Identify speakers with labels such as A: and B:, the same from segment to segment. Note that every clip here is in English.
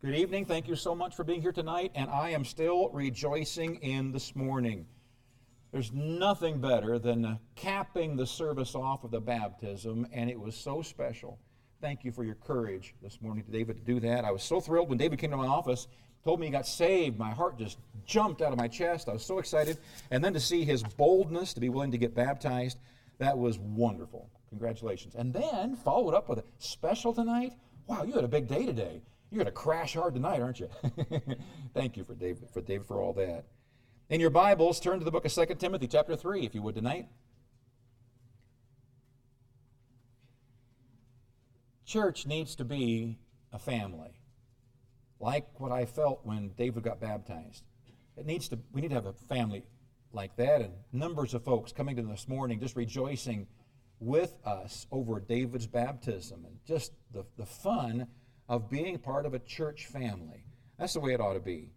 A: Good evening. Thank you so much for being here tonight, and I am still rejoicing in this morning. There's nothing better than capping the service off with a baptism, and it was so special. Thank you for your courage this morning, David, to do that. I was so thrilled when David came to my office, told me he got saved. My heart just jumped out of my chest. I was so excited. And then to see his boldness to be willing to get baptized, that was wonderful. Congratulations. And then followed up with a special tonight. Wow, you had a big day today. You're going to crash hard tonight, aren't you? Thank you for David for David for all that. In your Bibles, turn to the book of 2 Timothy chapter 3 if you would tonight. Church needs to be a family. Like what I felt when David got baptized. It needs to we need to have a family like that and numbers of folks coming to this morning just rejoicing with us over David's baptism and just the, the fun of being part of a church family. That's the way it ought to be.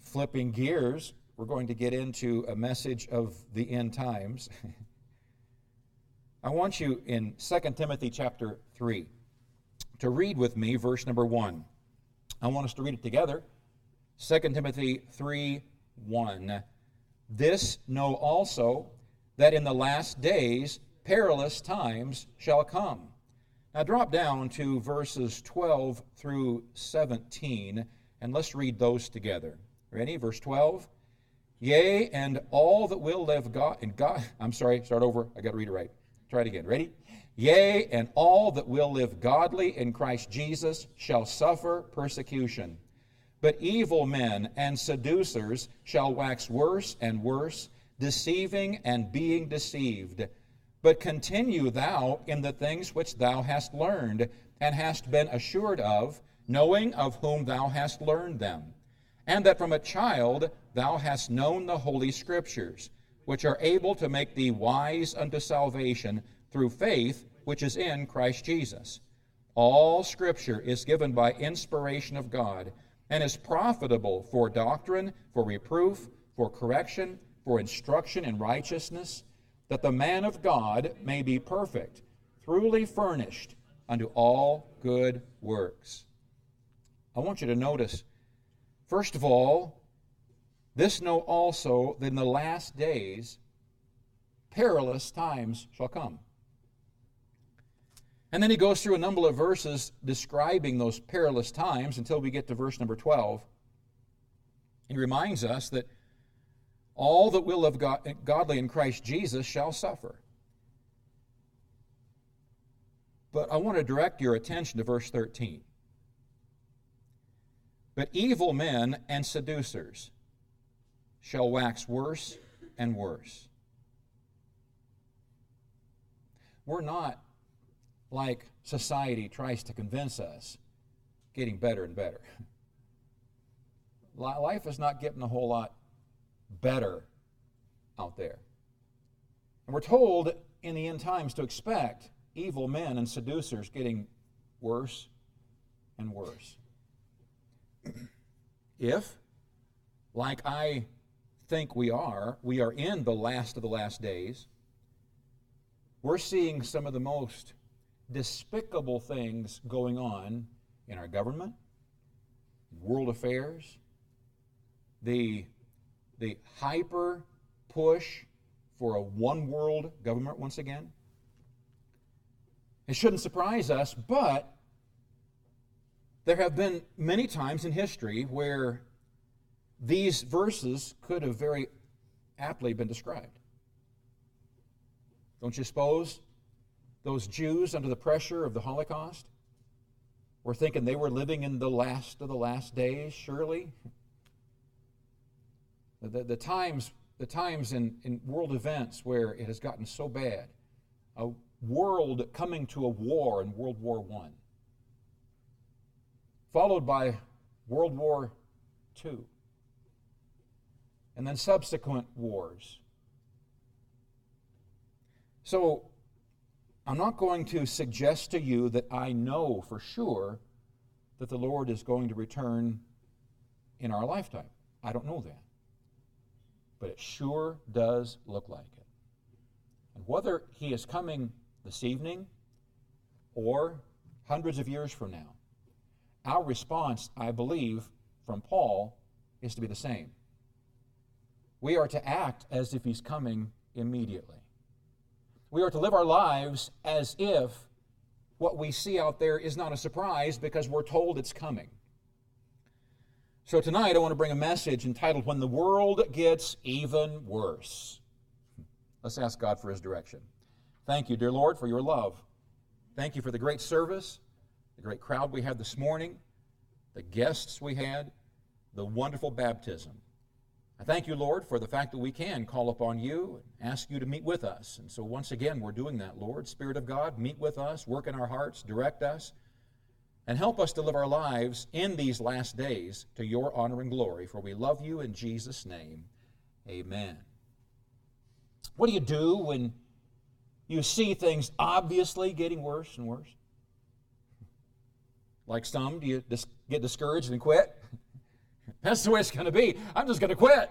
A: Flipping gears, we're going to get into a message of the end times. I want you in 2 Timothy chapter 3 to read with me verse number 1. I want us to read it together. 2 Timothy 3 1. This know also that in the last days perilous times shall come. Now drop down to verses 12 through 17, and let's read those together. Ready? Verse 12. Yea, and all that will live God and God I'm sorry, start over. I gotta read it right. Try it again. Ready? Yea, and all that will live godly in Christ Jesus shall suffer persecution. But evil men and seducers shall wax worse and worse, deceiving and being deceived. But continue thou in the things which thou hast learned, and hast been assured of, knowing of whom thou hast learned them, and that from a child thou hast known the Holy Scriptures, which are able to make thee wise unto salvation through faith which is in Christ Jesus. All Scripture is given by inspiration of God, and is profitable for doctrine, for reproof, for correction, for instruction in righteousness that the man of God may be perfect, truly furnished unto all good works. I want you to notice, first of all, this know also that in the last days perilous times shall come. And then he goes through a number of verses describing those perilous times until we get to verse number 12. He reminds us that all that will live godly in Christ Jesus shall suffer. But I want to direct your attention to verse 13. But evil men and seducers shall wax worse and worse. We're not like society tries to convince us getting better and better. Life is not getting a whole lot better out there. And we're told in the end times to expect evil men and seducers getting worse and worse. if, like I think we are, we are in the last of the last days, we're seeing some of the most despicable things going on in our government, world affairs, the the hyper push for a one world government once again. It shouldn't surprise us, but there have been many times in history where these verses could have very aptly been described. Don't you suppose those Jews, under the pressure of the Holocaust, were thinking they were living in the last of the last days, surely? The, the times, the times in, in world events where it has gotten so bad, a world coming to a war in World War I, followed by World War II, and then subsequent wars. So, I'm not going to suggest to you that I know for sure that the Lord is going to return in our lifetime. I don't know that but it sure does look like it. And whether he is coming this evening or hundreds of years from now, our response, I believe, from Paul is to be the same. We are to act as if he's coming immediately. We are to live our lives as if what we see out there is not a surprise because we're told it's coming. So tonight I want to bring a message entitled When the World Gets Even Worse. Let's ask God for his direction. Thank you, dear Lord, for your love. Thank you for the great service, the great crowd we had this morning, the guests we had, the wonderful baptism. I thank you, Lord, for the fact that we can call upon you and ask you to meet with us. And so, once again, we're doing that, Lord. Spirit of God, meet with us, work in our hearts, direct us, and help us to live our lives in these last days to your honor and glory. For we love you in Jesus' name. Amen. What do you do when you see things obviously getting worse and worse? Like some, do you get discouraged and quit? That's the way it's going to be. I'm just going to quit.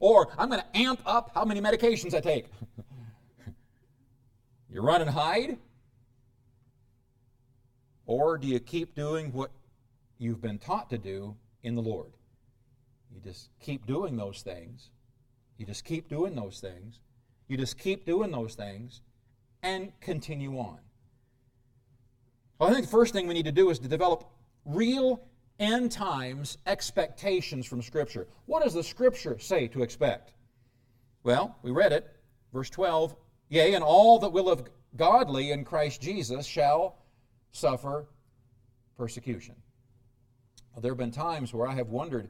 A: Or I'm going to amp up how many medications I take. you run and hide? Or do you keep doing what you've been taught to do in the Lord? You just keep doing those things. You just keep doing those things. You just keep doing those things and continue on. Well, I think the first thing we need to do is to develop real end times expectations from Scripture. What does the Scripture say to expect? Well, we read it, verse 12 Yea, and all that will live godly in Christ Jesus shall suffer persecution. There have been times where I have wondered,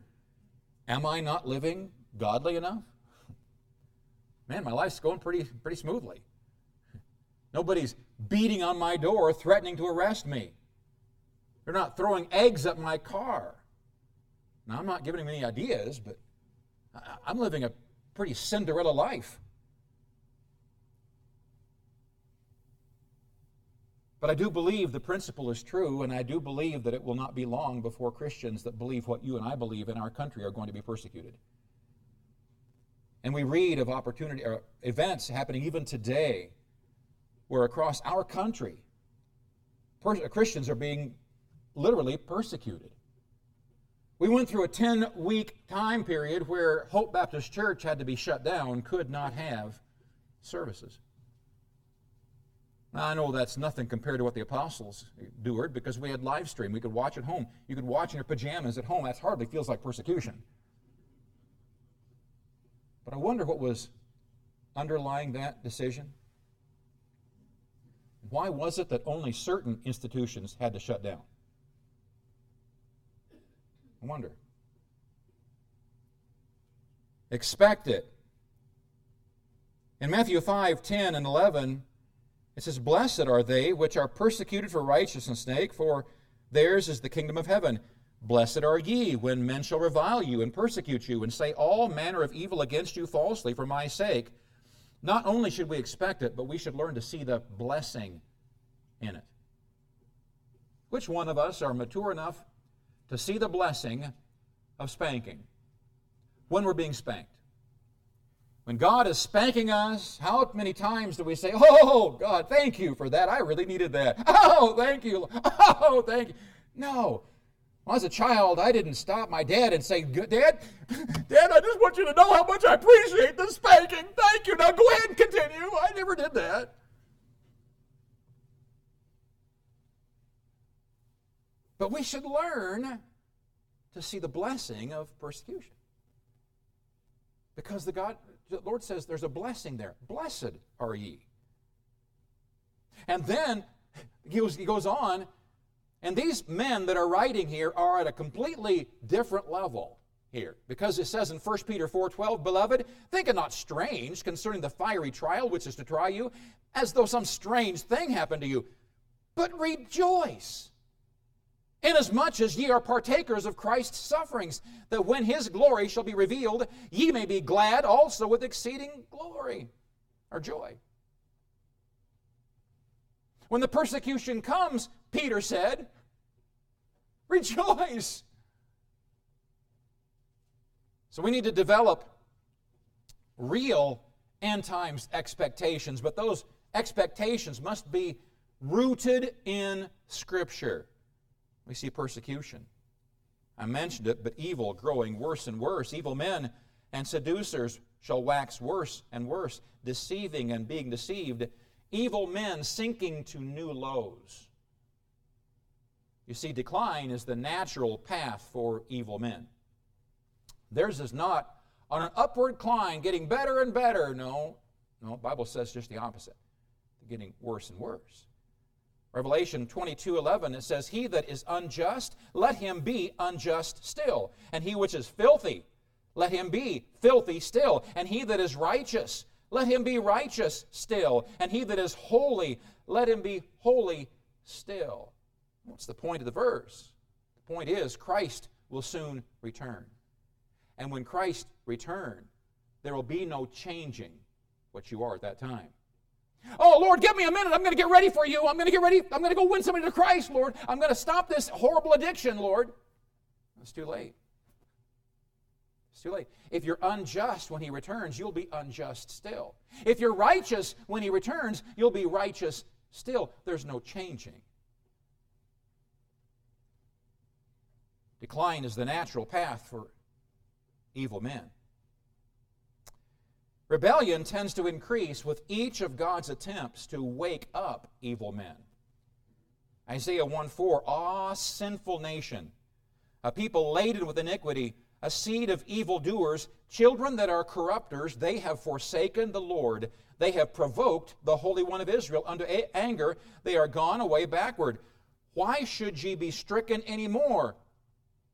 A: am I not living godly enough? Man, my life's going pretty, pretty smoothly. Nobody's beating on my door, threatening to arrest me. They're not throwing eggs at my car. Now, I'm not giving them any ideas, but I'm living a pretty Cinderella life. But I do believe the principle is true, and I do believe that it will not be long before Christians that believe what you and I believe in our country are going to be persecuted. And we read of opportunity or events happening even today where across our country per- Christians are being literally persecuted. We went through a 10 week time period where Hope Baptist Church had to be shut down, could not have services. Now, I know that's nothing compared to what the apostles endured because we had live stream. We could watch at home. You could watch in your pajamas at home. That hardly feels like persecution. But I wonder what was underlying that decision. Why was it that only certain institutions had to shut down? I wonder. Expect it. In Matthew 5 10 and 11, it says, Blessed are they which are persecuted for righteousness' sake, for theirs is the kingdom of heaven. Blessed are ye when men shall revile you and persecute you and say all manner of evil against you falsely for my sake. Not only should we expect it, but we should learn to see the blessing in it. Which one of us are mature enough to see the blessing of spanking when we're being spanked? When God is spanking us, how many times do we say, Oh, God, thank you for that. I really needed that. Oh, thank you. Oh, thank you. No. Well, as a child, I didn't stop my dad and say, Dad, Dad, I just want you to know how much I appreciate the spanking. Thank you. Now go ahead and continue. I never did that. But we should learn to see the blessing of persecution. Because the God, the Lord says there's a blessing there. Blessed are ye. And then he goes, he goes on, and these men that are writing here are at a completely different level here because it says in 1 peter 4.12 beloved think it not strange concerning the fiery trial which is to try you as though some strange thing happened to you but rejoice inasmuch as ye are partakers of Christ's sufferings, that when his glory shall be revealed, ye may be glad also with exceeding glory or joy. When the persecution comes, Peter said, rejoice. So we need to develop real end times expectations, but those expectations must be rooted in Scripture. We see persecution. I mentioned it, but evil growing worse and worse. Evil men and seducers shall wax worse and worse, deceiving and being deceived. Evil men sinking to new lows. You see, decline is the natural path for evil men. Theirs is not on an upward climb, getting better and better. No, no, Bible says just the opposite. They're getting worse and worse. Revelation 22 11, it says, He that is unjust, let him be unjust still. And he which is filthy, let him be filthy still. And he that is righteous, let him be righteous still. And he that is holy, let him be holy still. What's the point of the verse? The point is, Christ will soon return. And when Christ return, there will be no changing what you are at that time. Oh, Lord, give me a minute. I'm going to get ready for you. I'm going to get ready. I'm going to go win somebody to Christ, Lord. I'm going to stop this horrible addiction, Lord. It's too late. It's too late. If you're unjust when he returns, you'll be unjust still. If you're righteous when he returns, you'll be righteous still. There's no changing. Decline is the natural path for evil men. Rebellion tends to increase with each of God's attempts to wake up evil men. Isaiah 1 4, Ah, sinful nation, a people laden with iniquity, a seed of evildoers, children that are corrupters, they have forsaken the Lord. They have provoked the Holy One of Israel unto anger. They are gone away backward. Why should ye be stricken any more?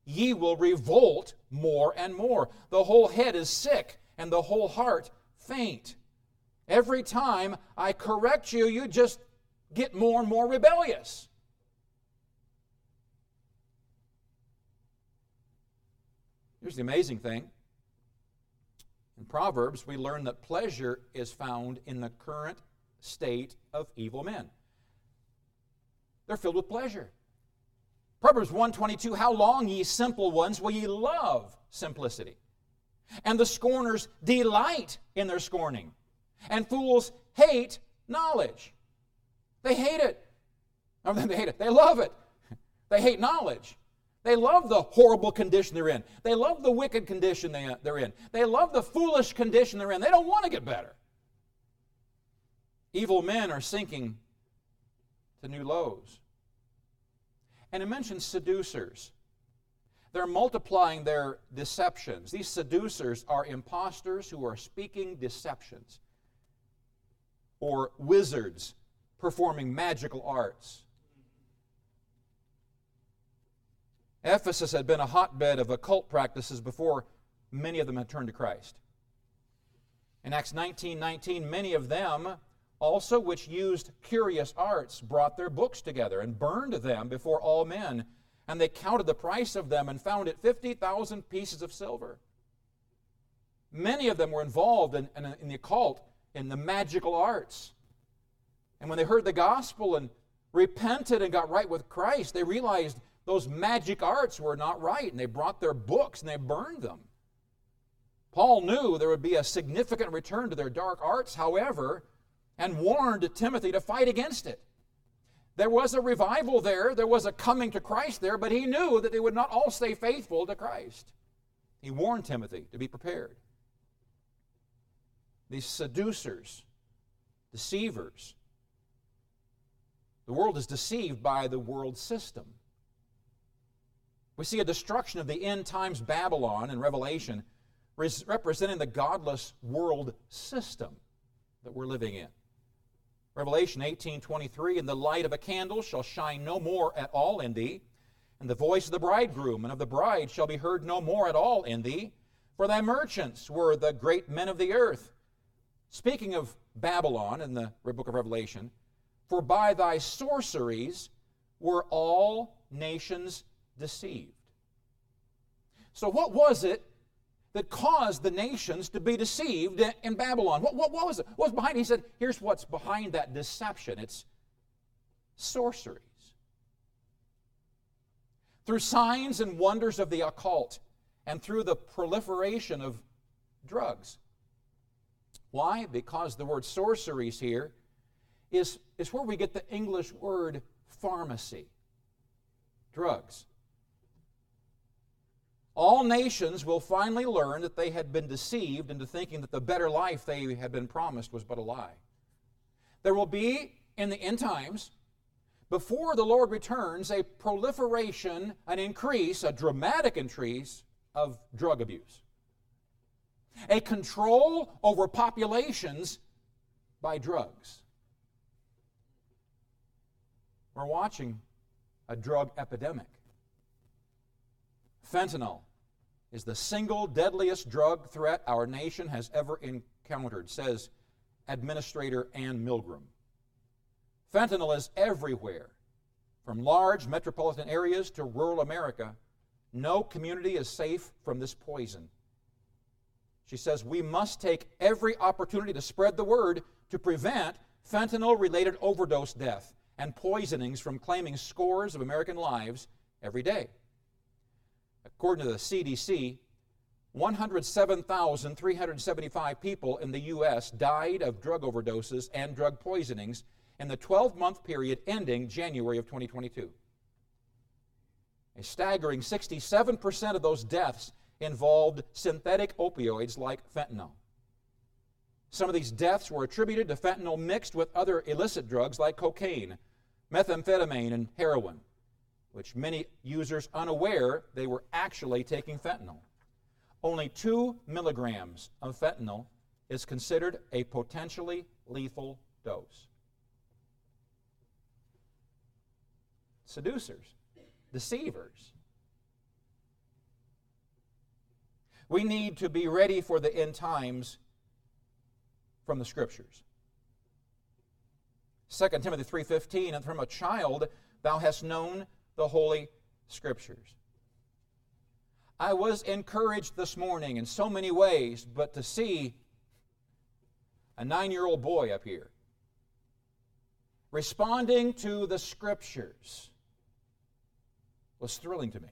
A: Ye will revolt more and more. The whole head is sick, and the whole heart faint. Every time I correct you, you just get more and more rebellious. Here's the amazing thing. In Proverbs, we learn that pleasure is found in the current state of evil men. They're filled with pleasure. Proverbs 122 How long, ye simple ones, will ye love simplicity? And the scorners delight in their scorning. And fools hate knowledge. They hate it. I mean, they hate it. They love it. They hate knowledge. They love the horrible condition they're in. They love the wicked condition they, they're in. They love the foolish condition they're in. They don't want to get better. Evil men are sinking to new lows. And it mentions seducers. They're multiplying their deceptions. These seducers are impostors who are speaking deceptions, or wizards performing magical arts. Ephesus had been a hotbed of occult practices before many of them had turned to Christ. In Acts 19 19, many of them also which used curious arts brought their books together and burned them before all men and they counted the price of them and found it 50,000 pieces of silver. Many of them were involved in, in, in, the occult, in the magical arts. And when they heard the gospel and repented and got right with Christ, they realized those magic arts were not right, and they brought their books and they burned them. Paul knew there would be a significant return to their dark arts, however, and warned Timothy to fight against it. There was a revival there, there was a coming to Christ there, but he knew that they would not all stay faithful to Christ. He warned Timothy to be prepared. These seducers, deceivers, the world is deceived by the world system. We see a destruction of the end times Babylon in Revelation, representing the godless world system that we're living in. Revelation 18:23 and the light of a candle shall shine no more at all in thee and the voice of the bridegroom and of the bride shall be heard no more at all in thee for thy merchants were the great men of the earth. Speaking of Babylon in the book of Revelation for by thy sorceries were all nations deceived. So what was it that caused the nations to be deceived in Babylon. What, what, what was it? What was behind it? He said, here's what's behind that deception it's sorceries. Through signs and wonders of the occult and through the proliferation of drugs. Why? Because the word sorceries here is, is where we get the English word pharmacy drugs. All nations will finally learn that they had been deceived into thinking that the better life they had been promised was but a lie. There will be, in the end times, before the Lord returns, a proliferation, an increase, a dramatic increase of drug abuse. A control over populations by drugs. We're watching a drug epidemic. Fentanyl is the single deadliest drug threat our nation has ever encountered, says Administrator Anne Milgram. Fentanyl is everywhere, from large metropolitan areas to rural America. No community is safe from this poison. She says we must take every opportunity to spread the word to prevent fentanyl related overdose death and poisonings from claiming scores of American lives every day. According to the CDC, 107,375 people in the U.S. died of drug overdoses and drug poisonings in the 12 month period ending January of 2022. A staggering 67% of those deaths involved synthetic opioids like fentanyl. Some of these deaths were attributed to fentanyl mixed with other illicit drugs like cocaine, methamphetamine, and heroin, which many users unaware they were actually taking fentanyl. Only two milligrams of fentanyl is considered a potentially lethal dose. Seducers, deceivers. We need to be ready for the end times from the scriptures. 2 Timothy 3:15 and from a child thou hast known the holy scriptures. I was encouraged this morning in so many ways, but to see a 9-year-old boy up here responding to the scriptures was thrilling to me.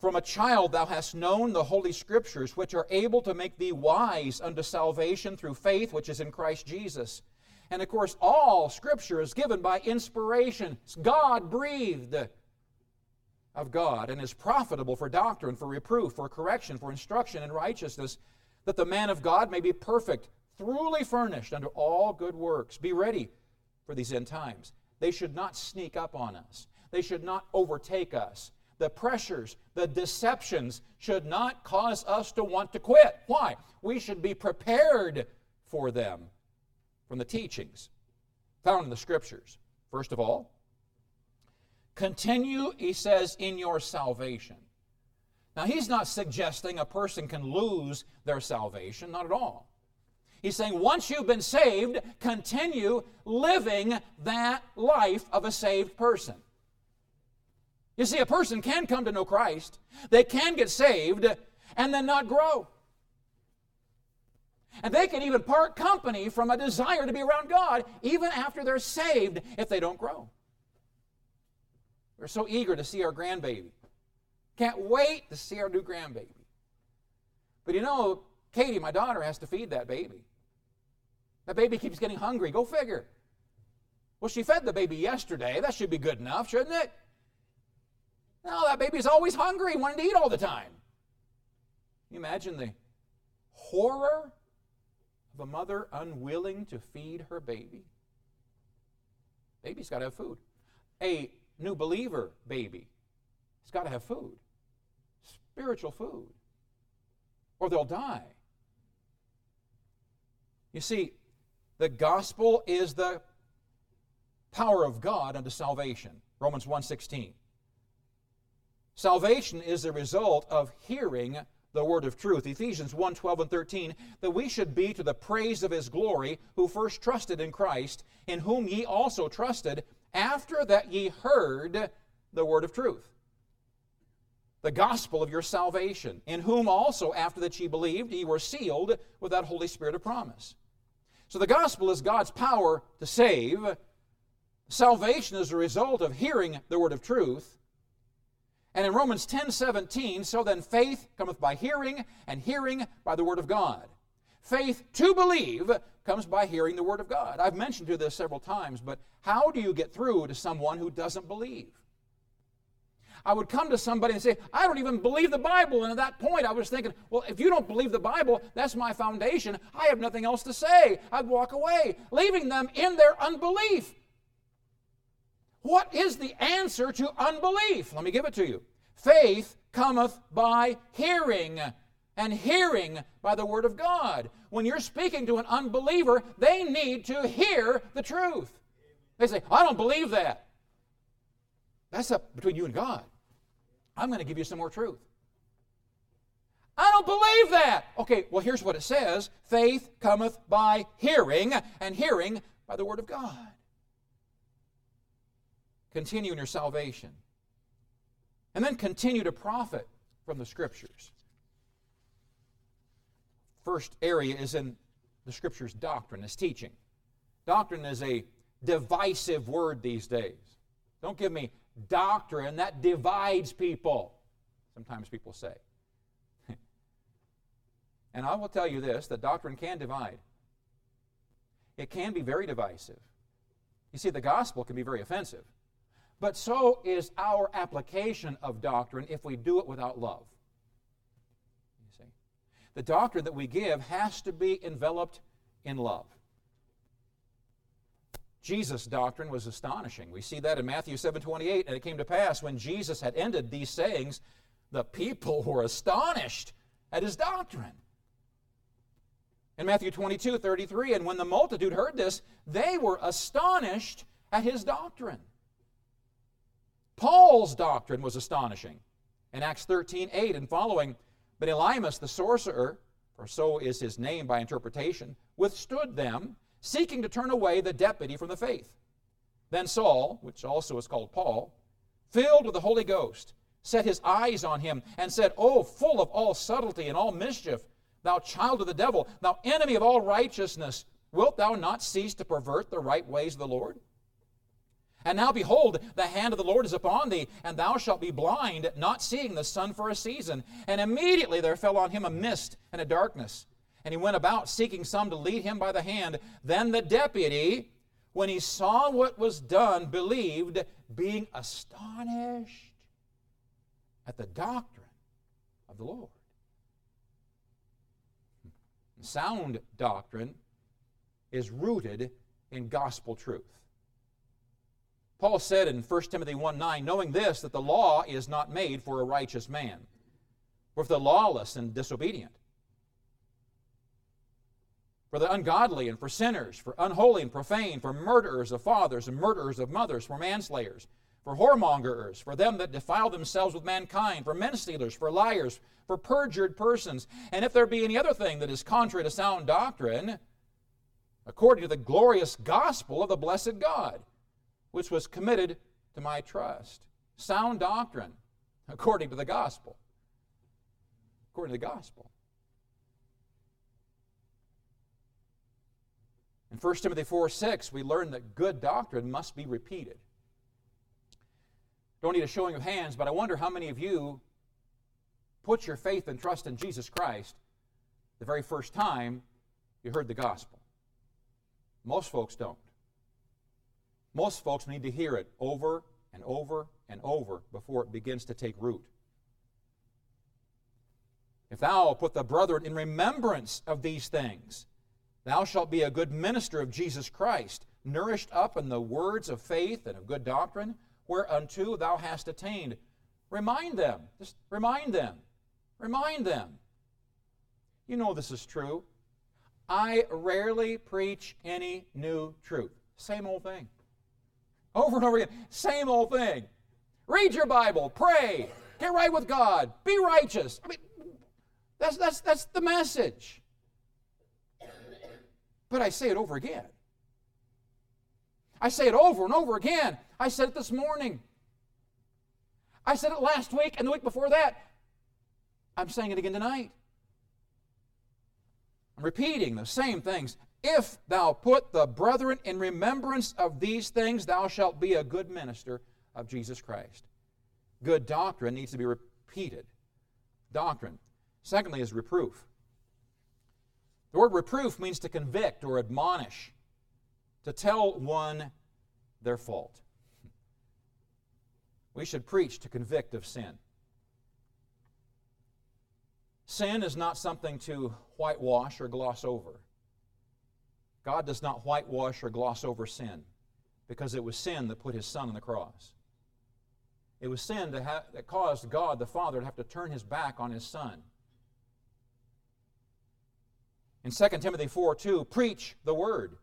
A: From a child thou hast known the holy scriptures, which are able to make thee wise unto salvation through faith which is in Christ Jesus. And of course, all scripture is given by inspiration. It's God breathed of God and is profitable for doctrine, for reproof, for correction, for instruction in righteousness, that the man of God may be perfect, thoroughly furnished unto all good works. Be ready for these end times. They should not sneak up on us, they should not overtake us the pressures, the deceptions should not cause us to want to quit. Why? We should be prepared for them from the teachings found in the scriptures. First of all, continue, he says, in your salvation. Now, he's not suggesting a person can lose their salvation, not at all. He's saying once you've been saved, continue living that life of a saved person. You see, a person can come to know Christ, they can get saved, and then not grow. And they can even part company from a desire to be around God even after they're saved if they don't grow. We're so eager to see our grandbaby. Can't wait to see our new grandbaby. But you know, Katie, my daughter, has to feed that baby. That baby keeps getting hungry. Go figure. Well, she fed the baby yesterday. That should be good enough, shouldn't it? No, that baby's always hungry, wanting to eat all the time. Can you imagine the horror a mother unwilling to feed her baby? Baby's got to have food. A new believer baby has got to have food, spiritual food, or they'll die. You see, the gospel is the power of God unto salvation. Romans 1:16. Salvation is the result of hearing the word of truth. Ephesians 1 12 and 13, that we should be to the praise of his glory, who first trusted in Christ, in whom ye also trusted, after that ye heard the word of truth. The gospel of your salvation, in whom also, after that ye believed, ye were sealed with that Holy Spirit of promise. So the gospel is God's power to save. Salvation is a result of hearing the word of truth. And in Romans 10 17, so then faith cometh by hearing, and hearing by the word of God. Faith to believe comes by hearing the Word of God. I've mentioned to this several times, but how do you get through to someone who doesn't believe? I would come to somebody and say, I don't even believe the Bible. And at that point, I was thinking, well, if you don't believe the Bible, that's my foundation. I have nothing else to say. I'd walk away, leaving them in their unbelief. What is the answer to unbelief? Let me give it to you. Faith cometh by hearing, and hearing by the Word of God. When you're speaking to an unbeliever, they need to hear the truth. They say, I don't believe that. That's up between you and God. I'm going to give you some more truth. I don't believe that. Okay, well, here's what it says faith cometh by hearing, and hearing by the Word of God. Continue in your salvation. And then continue to profit from the Scriptures. First area is in the Scriptures doctrine, is teaching. Doctrine is a divisive word these days. Don't give me doctrine that divides people, sometimes people say. and I will tell you this that doctrine can divide, it can be very divisive. You see, the gospel can be very offensive, but so is our application of doctrine if we do it without love. You see, the doctrine that we give has to be enveloped in love. Jesus' doctrine was astonishing. We see that in Matthew 7 28. And it came to pass when Jesus had ended these sayings, the people were astonished at his doctrine. In Matthew 22 33, and when the multitude heard this, they were astonished at his doctrine. Paul's doctrine was astonishing. In Acts 13 8 and following, but Elymas the sorcerer, for so is his name by interpretation, withstood them seeking to turn away the deputy from the faith. Then Saul, which also is called Paul, filled with the Holy Ghost, set his eyes on him and said, O full of all subtlety and all mischief, thou child of the devil, thou enemy of all righteousness, wilt thou not cease to pervert the right ways of the Lord? And now behold, the hand of the Lord is upon thee, and thou shalt be blind, not seeing the sun for a season. And immediately there fell on him a mist and a darkness and he went about seeking some to lead him by the hand. Then the deputy, when he saw what was done, believed, being astonished at the doctrine of the Lord. Hmm. Sound doctrine is rooted in gospel truth. Paul said in 1 Timothy 1 9, knowing this, that the law is not made for a righteous man, or for the lawless and disobedient for the ungodly and for sinners, for unholy and profane, for murderers of fathers and murderers of mothers, for manslayers, for whoremongers, for them that defile themselves with mankind, for men stealers, for liars, for perjured persons. And if there be any other thing that is contrary to sound doctrine, according to the glorious gospel of the blessed God, which was committed to my trust. Sound doctrine, according to the gospel. According to the gospel. In 1 Timothy 4 6, we learn that good doctrine must be repeated. Don't need a showing of hands, but I wonder how many of you put your faith and trust in Jesus Christ the very first time you heard the gospel. Most folks don't. Most folks need to hear it over and over and over before it begins to take root. If thou put the brethren in remembrance of these things, Thou shalt be a good minister of Jesus Christ, nourished up in the words of faith and of good doctrine, whereunto thou hast attained. Remind them. Just remind them. Remind them. You know this is true. I rarely preach any new truth. Same old thing. Over and over again. Same old thing. Read your Bible. Pray. Get right with God. Be righteous. I mean, that's, that's, that's the message. But I say it over again. I say it over and over again. I said it this morning. I said it last week and the week before that. I'm saying it again tonight. I'm repeating the same things. If thou put the brethren in remembrance of these things, thou shalt be a good minister of Jesus Christ. Good doctrine needs to be repeated. Doctrine. Secondly, is reproof. The word reproof means to convict or admonish, to tell one their fault. We should preach to convict of sin. Sin is not something to whitewash or gloss over. God does not whitewash or gloss over sin because it was sin that put his son on the cross. It was sin that, ha- that caused God the Father to have to turn his back on his son. In 2 Timothy 4 2, preach the word.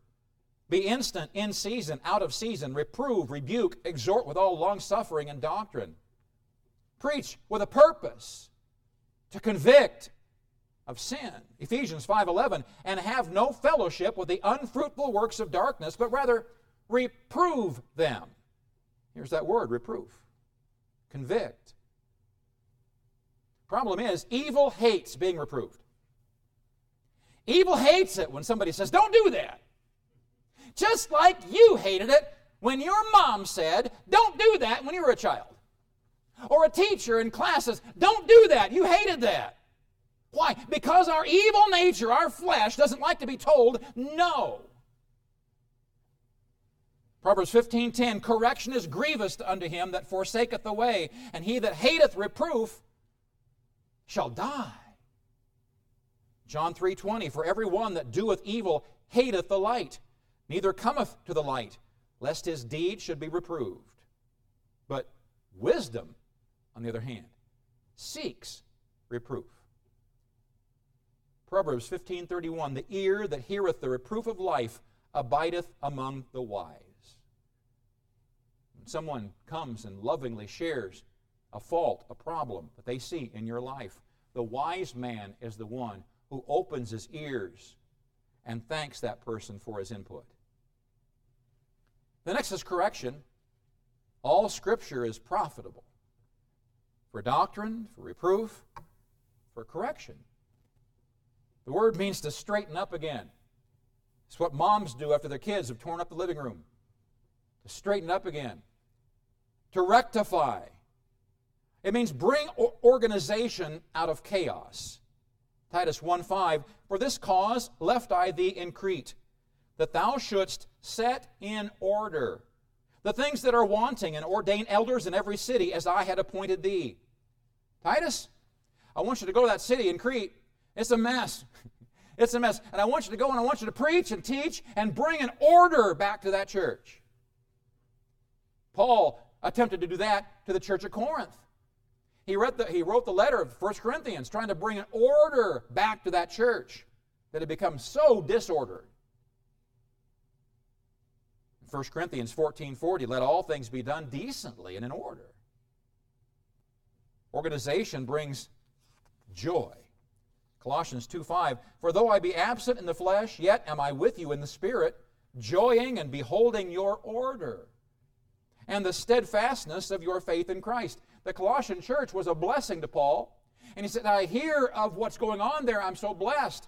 A: Be instant, in season, out of season, reprove, rebuke, exhort with all longsuffering and doctrine. Preach with a purpose to convict of sin. Ephesians 5:11 and have no fellowship with the unfruitful works of darkness, but rather reprove them. Here's that word, reprove. Convict. Problem is, evil hates being reproved. Evil hates it when somebody says, "Don't do that." Just like you hated it when your mom said, "Don't do that" when you were a child. Or a teacher in classes, don't do that. You hated that. Why? Because our evil nature, our flesh, doesn't like to be told no. Proverbs 15:10 Correction is grievous unto him that forsaketh the way, and he that hateth reproof shall die. John 3:20 For every one that doeth evil hateth the light, neither cometh to the light, lest his deed should be reproved. But wisdom on the other hand, seeks reproof. Proverbs 15:31 The ear that heareth the reproof of life abideth among the wise. When someone comes and lovingly shares a fault, a problem that they see in your life, the wise man is the one who opens his ears and thanks that person for his input. The next is correction. All scripture is profitable for doctrine, for reproof, for correction. The word means to straighten up again. It's what moms do after their kids have torn up the living room. To straighten up again. To rectify. It means bring organization out of chaos. Titus 1:5 For this cause left I thee in Crete, that thou shouldst set in order the things that are wanting, and ordain elders in every city as I had appointed thee. Titus, I want you to go to that city in Crete. It's a mess. It's a mess. And I want you to go and I want you to preach and teach and bring an order back to that church. Paul attempted to do that to the church of Corinth. He, read the, he wrote the letter of 1 Corinthians trying to bring an order back to that church that had become so disordered. 1 Corinthians 14 40, let all things be done decently and in order. Organization brings joy. Colossians 2 5, For though I be absent in the flesh, yet am I with you in the Spirit, joying and beholding your order and the steadfastness of your faith in Christ. The Colossian church was a blessing to Paul. And he said, I hear of what's going on there. I'm so blessed.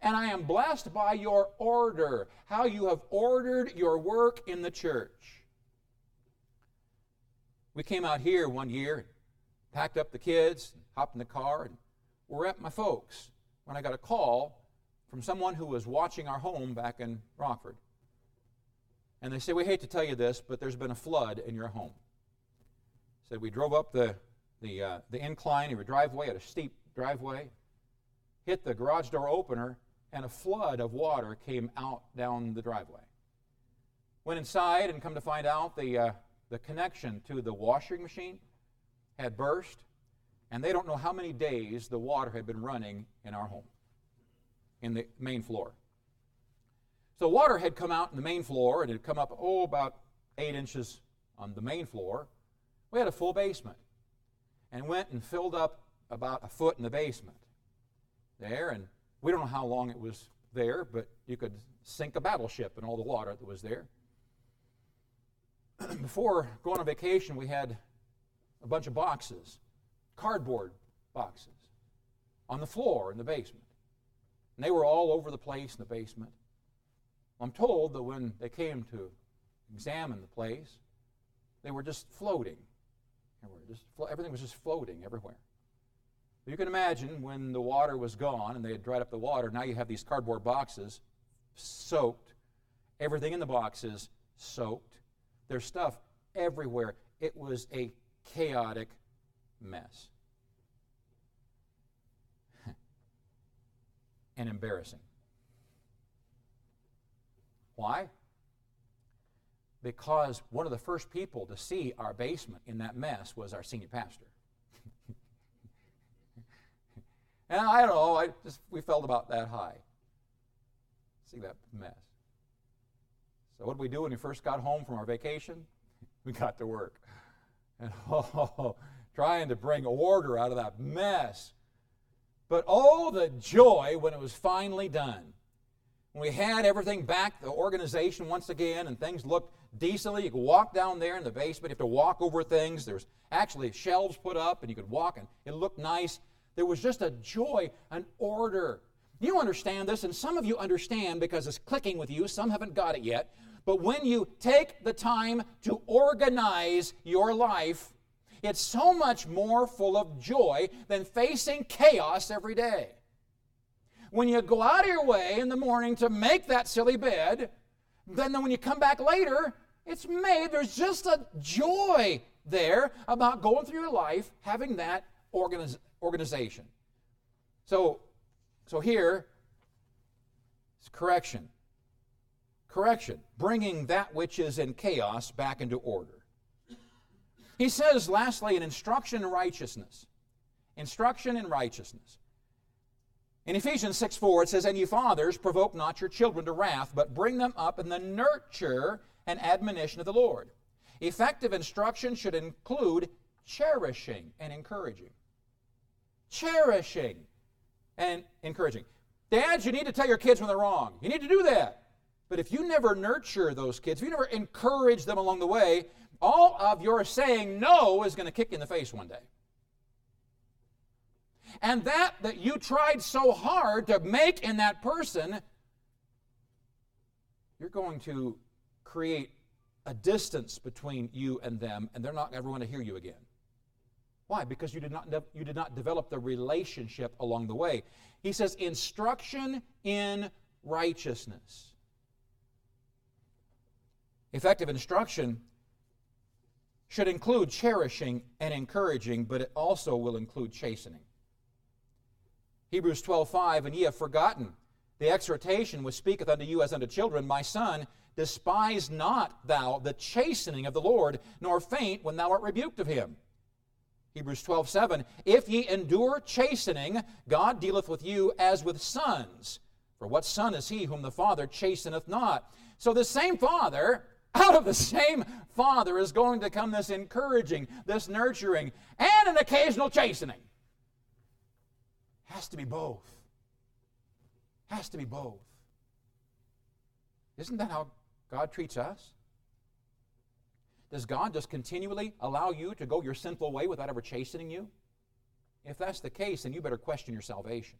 A: And I am blessed by your order, how you have ordered your work in the church. We came out here one year packed up the kids, hopped in the car, and we're at my folks when I got a call from someone who was watching our home back in Rockford. And they said, We hate to tell you this, but there's been a flood in your home. Said we drove up the, the, uh, the incline of your driveway at a steep driveway, hit the garage door opener, and a flood of water came out down the driveway. Went inside and come to find out the, uh, the connection to the washing machine had burst, and they don't know how many days the water had been running in our home, in the main floor. So water had come out in the main floor, and it had come up, oh, about eight inches on the main floor. We had a full basement, and went and filled up about a foot in the basement there, and we don't know how long it was there, but you could sink a battleship in all the water that was there. Before going on vacation, we had a bunch of boxes, cardboard boxes, on the floor in the basement. And they were all over the place in the basement. I'm told that when they came to examine the place, they were just floating. Just, everything was just floating everywhere. You can imagine when the water was gone and they had dried up the water, now you have these cardboard boxes soaked. Everything in the boxes soaked. There's stuff everywhere. It was a chaotic mess. and embarrassing. Why? Because one of the first people to see our basement in that mess was our senior pastor. and I don't know, I just we felt about that high. See that mess. So what did we do when we first got home from our vacation? We got to work. And oh, trying to bring order out of that mess. But oh, the joy when it was finally done. When we had everything back, the organization once again, and things looked decently. You could walk down there in the basement. You have to walk over things. There's actually shelves put up, and you could walk, and it looked nice. There was just a joy, an order. You understand this, and some of you understand because it's clicking with you. Some haven't got it yet. But when you take the time to organize your life, it's so much more full of joy than facing chaos every day. When you go out of your way in the morning to make that silly bed, then when you come back later, it's made. There's just a joy there about going through your life having that organiz- organization. So, so here, it's correction. Correction, bringing that which is in chaos back into order. He says, lastly, an instruction in righteousness. Instruction in righteousness. In Ephesians 6 4, it says, And you fathers, provoke not your children to wrath, but bring them up in the nurture and admonition of the Lord. Effective instruction should include cherishing and encouraging. Cherishing and encouraging. Dads, you need to tell your kids when they're wrong. You need to do that. But if you never nurture those kids, if you never encourage them along the way, all of your saying no is going to kick in the face one day. And that that you tried so hard to make in that person, you're going to create a distance between you and them, and they're not ever going to hear you again. Why? Because you did not you did not develop the relationship along the way. He says instruction in righteousness. Effective instruction should include cherishing and encouraging, but it also will include chastening. Hebrews 12:5 And ye have forgotten the exhortation which speaketh unto you as unto children, my son, despise not thou the chastening of the Lord, nor faint when thou art rebuked of him. Hebrews 12:7 If ye endure chastening, God dealeth with you as with sons. For what son is he whom the Father chasteneth not? So the same Father out of the same father is going to come this encouraging, this nurturing, and an occasional chastening. Has to be both. Has to be both. Isn't that how God treats us? Does God just continually allow you to go your sinful way without ever chastening you? If that's the case, then you better question your salvation.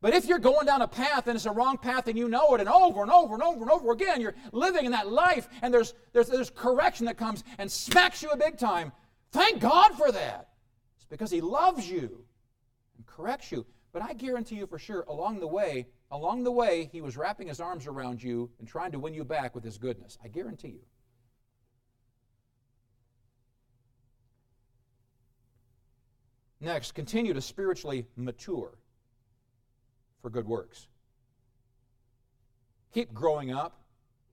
A: But if you're going down a path and it's a wrong path and you know it, and over and over and over and over again, you're living in that life, and there's, there's, there's correction that comes and smacks you a big time, thank God for that. It's because He loves you and corrects you. But I guarantee you for sure, along the way, along the way, He was wrapping His arms around you and trying to win you back with His goodness. I guarantee you. Next, continue to spiritually mature for good works. Keep growing up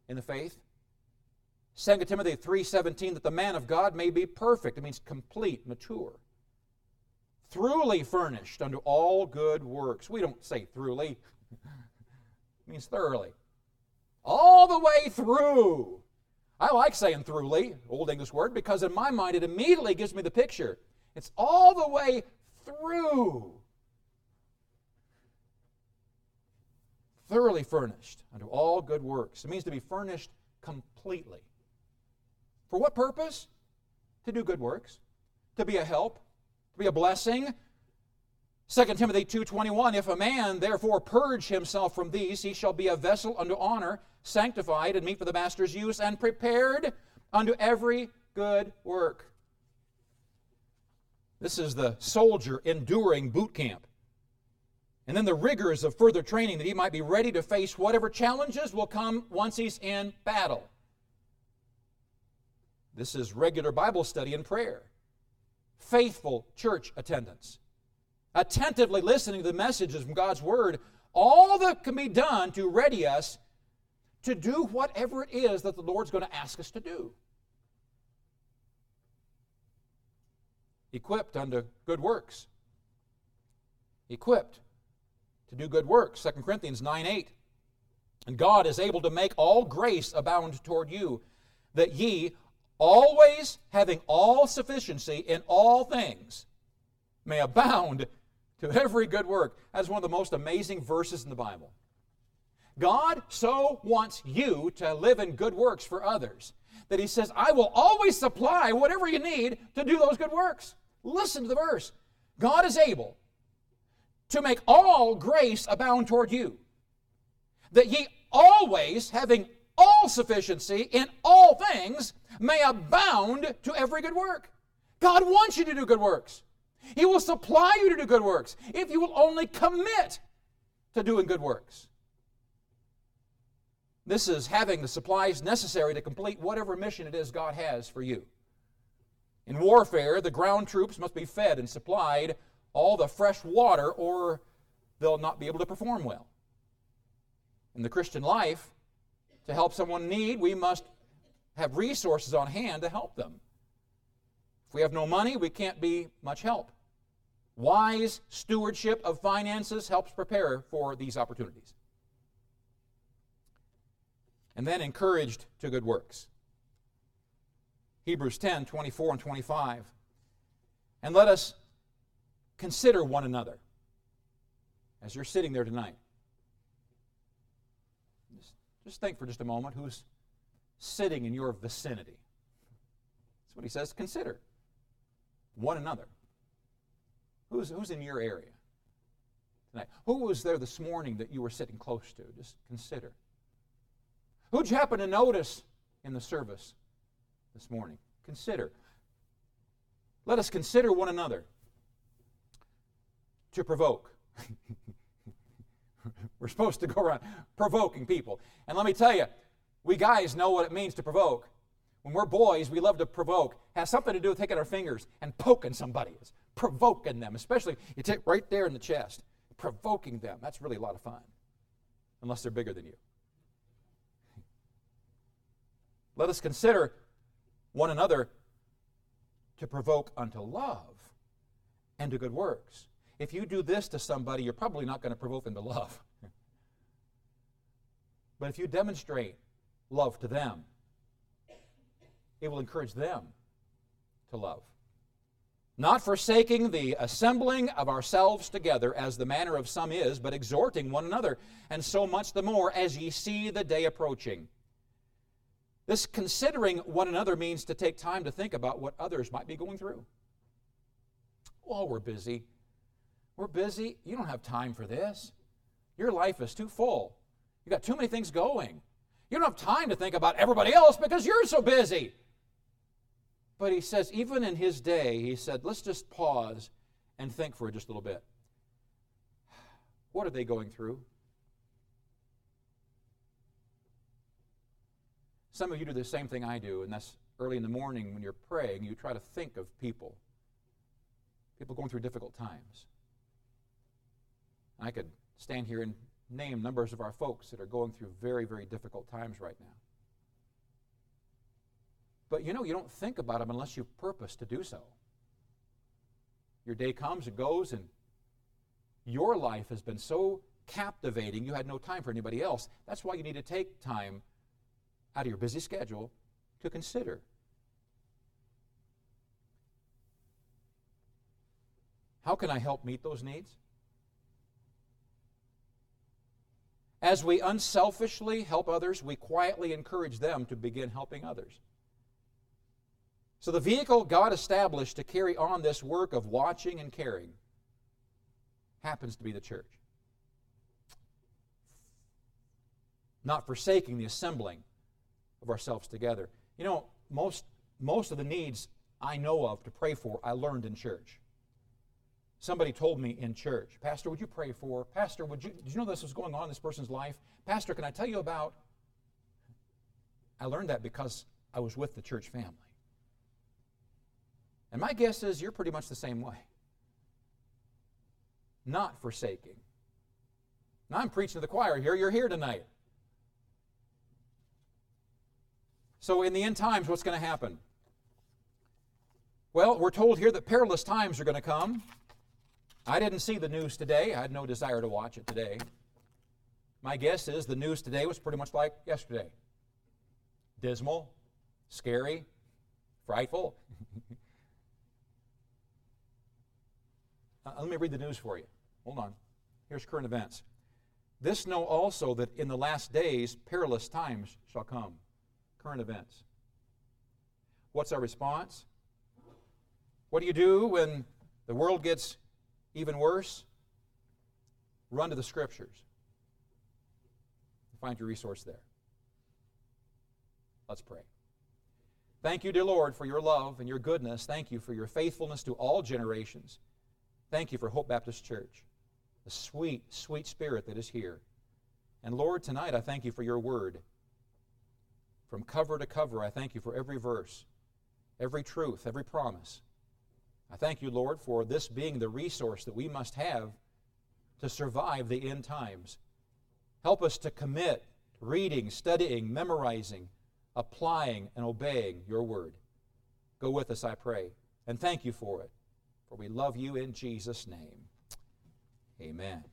A: in the faith. 2 Timothy 3:17 that the man of God may be perfect. It means complete, mature. Throughly furnished unto all good works. We don't say throughly. it means thoroughly. All the way through. I like saying throughly, old English word, because in my mind it immediately gives me the picture. It's all the way through. Thoroughly furnished unto all good works. It means to be furnished completely. For what purpose? To do good works, to be a help, to be a blessing. 2 Timothy 2:21 If a man therefore purge himself from these he shall be a vessel unto honor sanctified and meet for the master's use and prepared unto every good work. This is the soldier enduring boot camp. And then the rigors of further training that he might be ready to face whatever challenges will come once he's in battle. This is regular Bible study and prayer, faithful church attendance, attentively listening to the messages from God's Word, all that can be done to ready us to do whatever it is that the Lord's going to ask us to do. Equipped unto good works. Equipped to do good works. 2 Corinthians 9 8. And God is able to make all grace abound toward you, that ye, always having all sufficiency in all things, may abound to every good work. That's one of the most amazing verses in the Bible. God so wants you to live in good works for others that He says, I will always supply whatever you need to do those good works. Listen to the verse God is able to make all grace abound toward you, that ye always, having all sufficiency in all things, may abound to every good work. God wants you to do good works. He will supply you to do good works if you will only commit to doing good works. This is having the supplies necessary to complete whatever mission it is God has for you. In warfare, the ground troops must be fed and supplied all the fresh water, or they'll not be able to perform well. In the Christian life, to help someone in need, we must have resources on hand to help them. If we have no money, we can't be much help. Wise stewardship of finances helps prepare for these opportunities. And then encouraged to good works. Hebrews 10 24 and 25. And let us consider one another as you're sitting there tonight. Just, think for just a moment who's sitting in your vicinity. That's what he says. Consider one another. Who's, who's in your area tonight? Who was there this morning that you were sitting close to? Just consider. Who'd you happen to notice in the service this morning? Consider. Let us consider one another to provoke. We're supposed to go around provoking people. And let me tell you, we guys know what it means to provoke. When we're boys, we love to provoke. It has something to do with taking our fingers and poking somebody. It's provoking them, especially you take right there in the chest. Provoking them. That's really a lot of fun. Unless they're bigger than you. Let us consider one another to provoke unto love and to good works. If you do this to somebody, you're probably not going to provoke them to love. but if you demonstrate love to them, it will encourage them to love. Not forsaking the assembling of ourselves together, as the manner of some is, but exhorting one another, and so much the more as ye see the day approaching. This considering one another means to take time to think about what others might be going through. Oh, we're busy. We're busy. You don't have time for this. Your life is too full. You got too many things going. You don't have time to think about everybody else because you're so busy. But he says, even in his day, he said, let's just pause and think for just a little bit. What are they going through? Some of you do the same thing I do, and that's early in the morning when you're praying, you try to think of people. People going through difficult times. I could stand here and name numbers of our folks that are going through very, very difficult times right now. But you know, you don't think about them unless you purpose to do so. Your day comes and goes, and your life has been so captivating, you had no time for anybody else. That's why you need to take time out of your busy schedule to consider. How can I help meet those needs? As we unselfishly help others, we quietly encourage them to begin helping others. So, the vehicle God established to carry on this work of watching and caring happens to be the church. Not forsaking the assembling of ourselves together. You know, most, most of the needs I know of to pray for, I learned in church. Somebody told me in church, Pastor, would you pray for? Pastor, would you, did you know this was going on in this person's life? Pastor, can I tell you about? I learned that because I was with the church family. And my guess is you're pretty much the same way. Not forsaking. Now I'm preaching to the choir here. You're here tonight. So, in the end times, what's going to happen? Well, we're told here that perilous times are going to come. I didn't see the news today. I had no desire to watch it today. My guess is the news today was pretty much like yesterday dismal, scary, frightful. uh, let me read the news for you. Hold on. Here's current events. This know also that in the last days perilous times shall come. Current events. What's our response? What do you do when the world gets even worse? Run to the scriptures. Find your resource there. Let's pray. Thank you, dear Lord, for your love and your goodness. Thank you for your faithfulness to all generations. Thank you for Hope Baptist Church, the sweet, sweet spirit that is here. And Lord, tonight I thank you for your word. From cover to cover, I thank you for every verse, every truth, every promise. I thank you, Lord, for this being the resource that we must have to survive the end times. Help us to commit reading, studying, memorizing, applying, and obeying your word. Go with us, I pray, and thank you for it. For we love you in Jesus' name. Amen.